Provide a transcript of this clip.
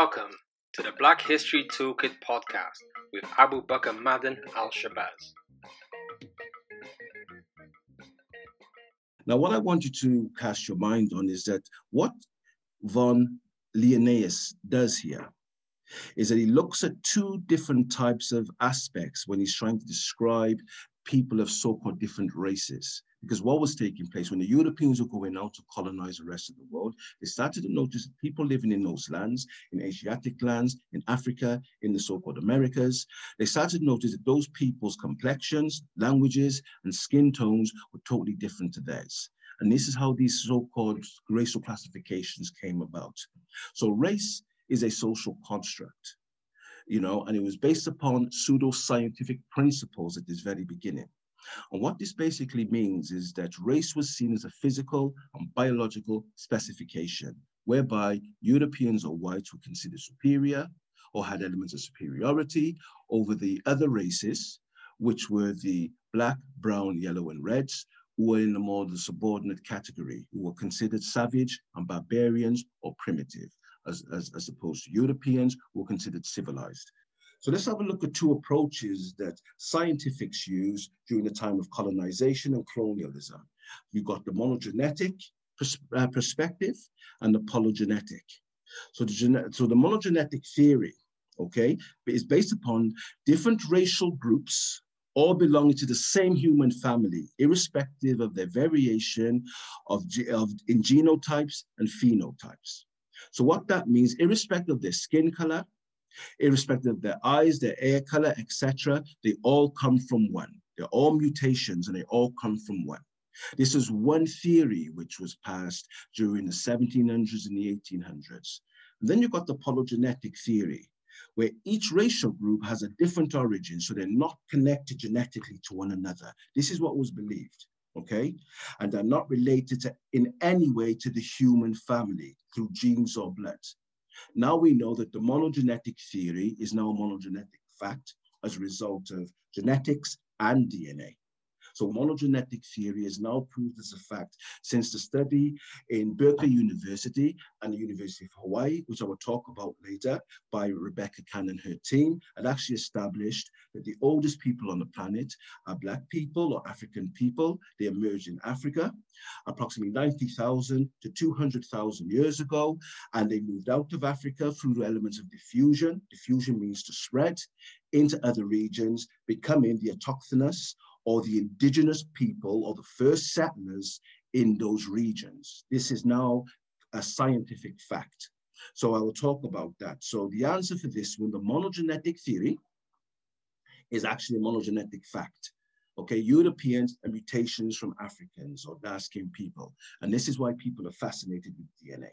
Welcome to the Black History Toolkit podcast with Abu Bakr Madden Al Shabazz. Now, what I want you to cast your mind on is that what von Linnaeus does here is that he looks at two different types of aspects when he's trying to describe people of so-called different races. Because what was taking place when the Europeans were going out to colonize the rest of the world, they started to notice people living in those lands, in Asiatic lands, in Africa, in the so-called Americas. They started to notice that those people's complexions, languages, and skin tones were totally different to theirs. And this is how these so-called racial classifications came about. So race is a social construct, you know, and it was based upon pseudo-scientific principles at this very beginning. And what this basically means is that race was seen as a physical and biological specification, whereby Europeans or whites were considered superior or had elements of superiority over the other races, which were the black, brown, yellow, and reds, who were in a more the subordinate category, who were considered savage and barbarians or primitive, as, as, as opposed to Europeans who were considered civilized. So let's have a look at two approaches that scientifics use during the time of colonization and colonialism. You've got the monogenetic pers uh, perspective and the polygenetic. So the, so the monogenetic theory, okay, is based upon different racial groups all belonging to the same human family, irrespective of their variation of, of in genotypes and phenotypes. So what that means, irrespective of their skin color, irrespective of their eyes, their hair color, etc., they all come from one. They're all mutations and they all come from one. This is one theory which was passed during the 1700s and the 1800s. And then you've got the polygenetic theory, where each racial group has a different origin, so they're not connected genetically to one another. This is what was believed, okay? And they're not related to, in any way to the human family through genes or blood. Now we know that the monogenetic theory is now a monogenetic fact as a result of genetics and DNA. So monogenetic theory is now proved as a fact since the study in Berkeley University and the University of Hawaii, which I will talk about later, by Rebecca Cann and her team, had actually established that the oldest people on the planet are Black people or African people. They emerged in Africa approximately 90,000 to 200,000 years ago, and they moved out of Africa through the elements of diffusion. Diffusion means to spread into other regions, becoming the autochthonous or the indigenous people or the first settlers in those regions. This is now a scientific fact. So I will talk about that. So the answer for this one, the monogenetic theory, is actually a monogenetic fact. Okay, Europeans and mutations from Africans or dark-skinned people. And this is why people are fascinated with DNA.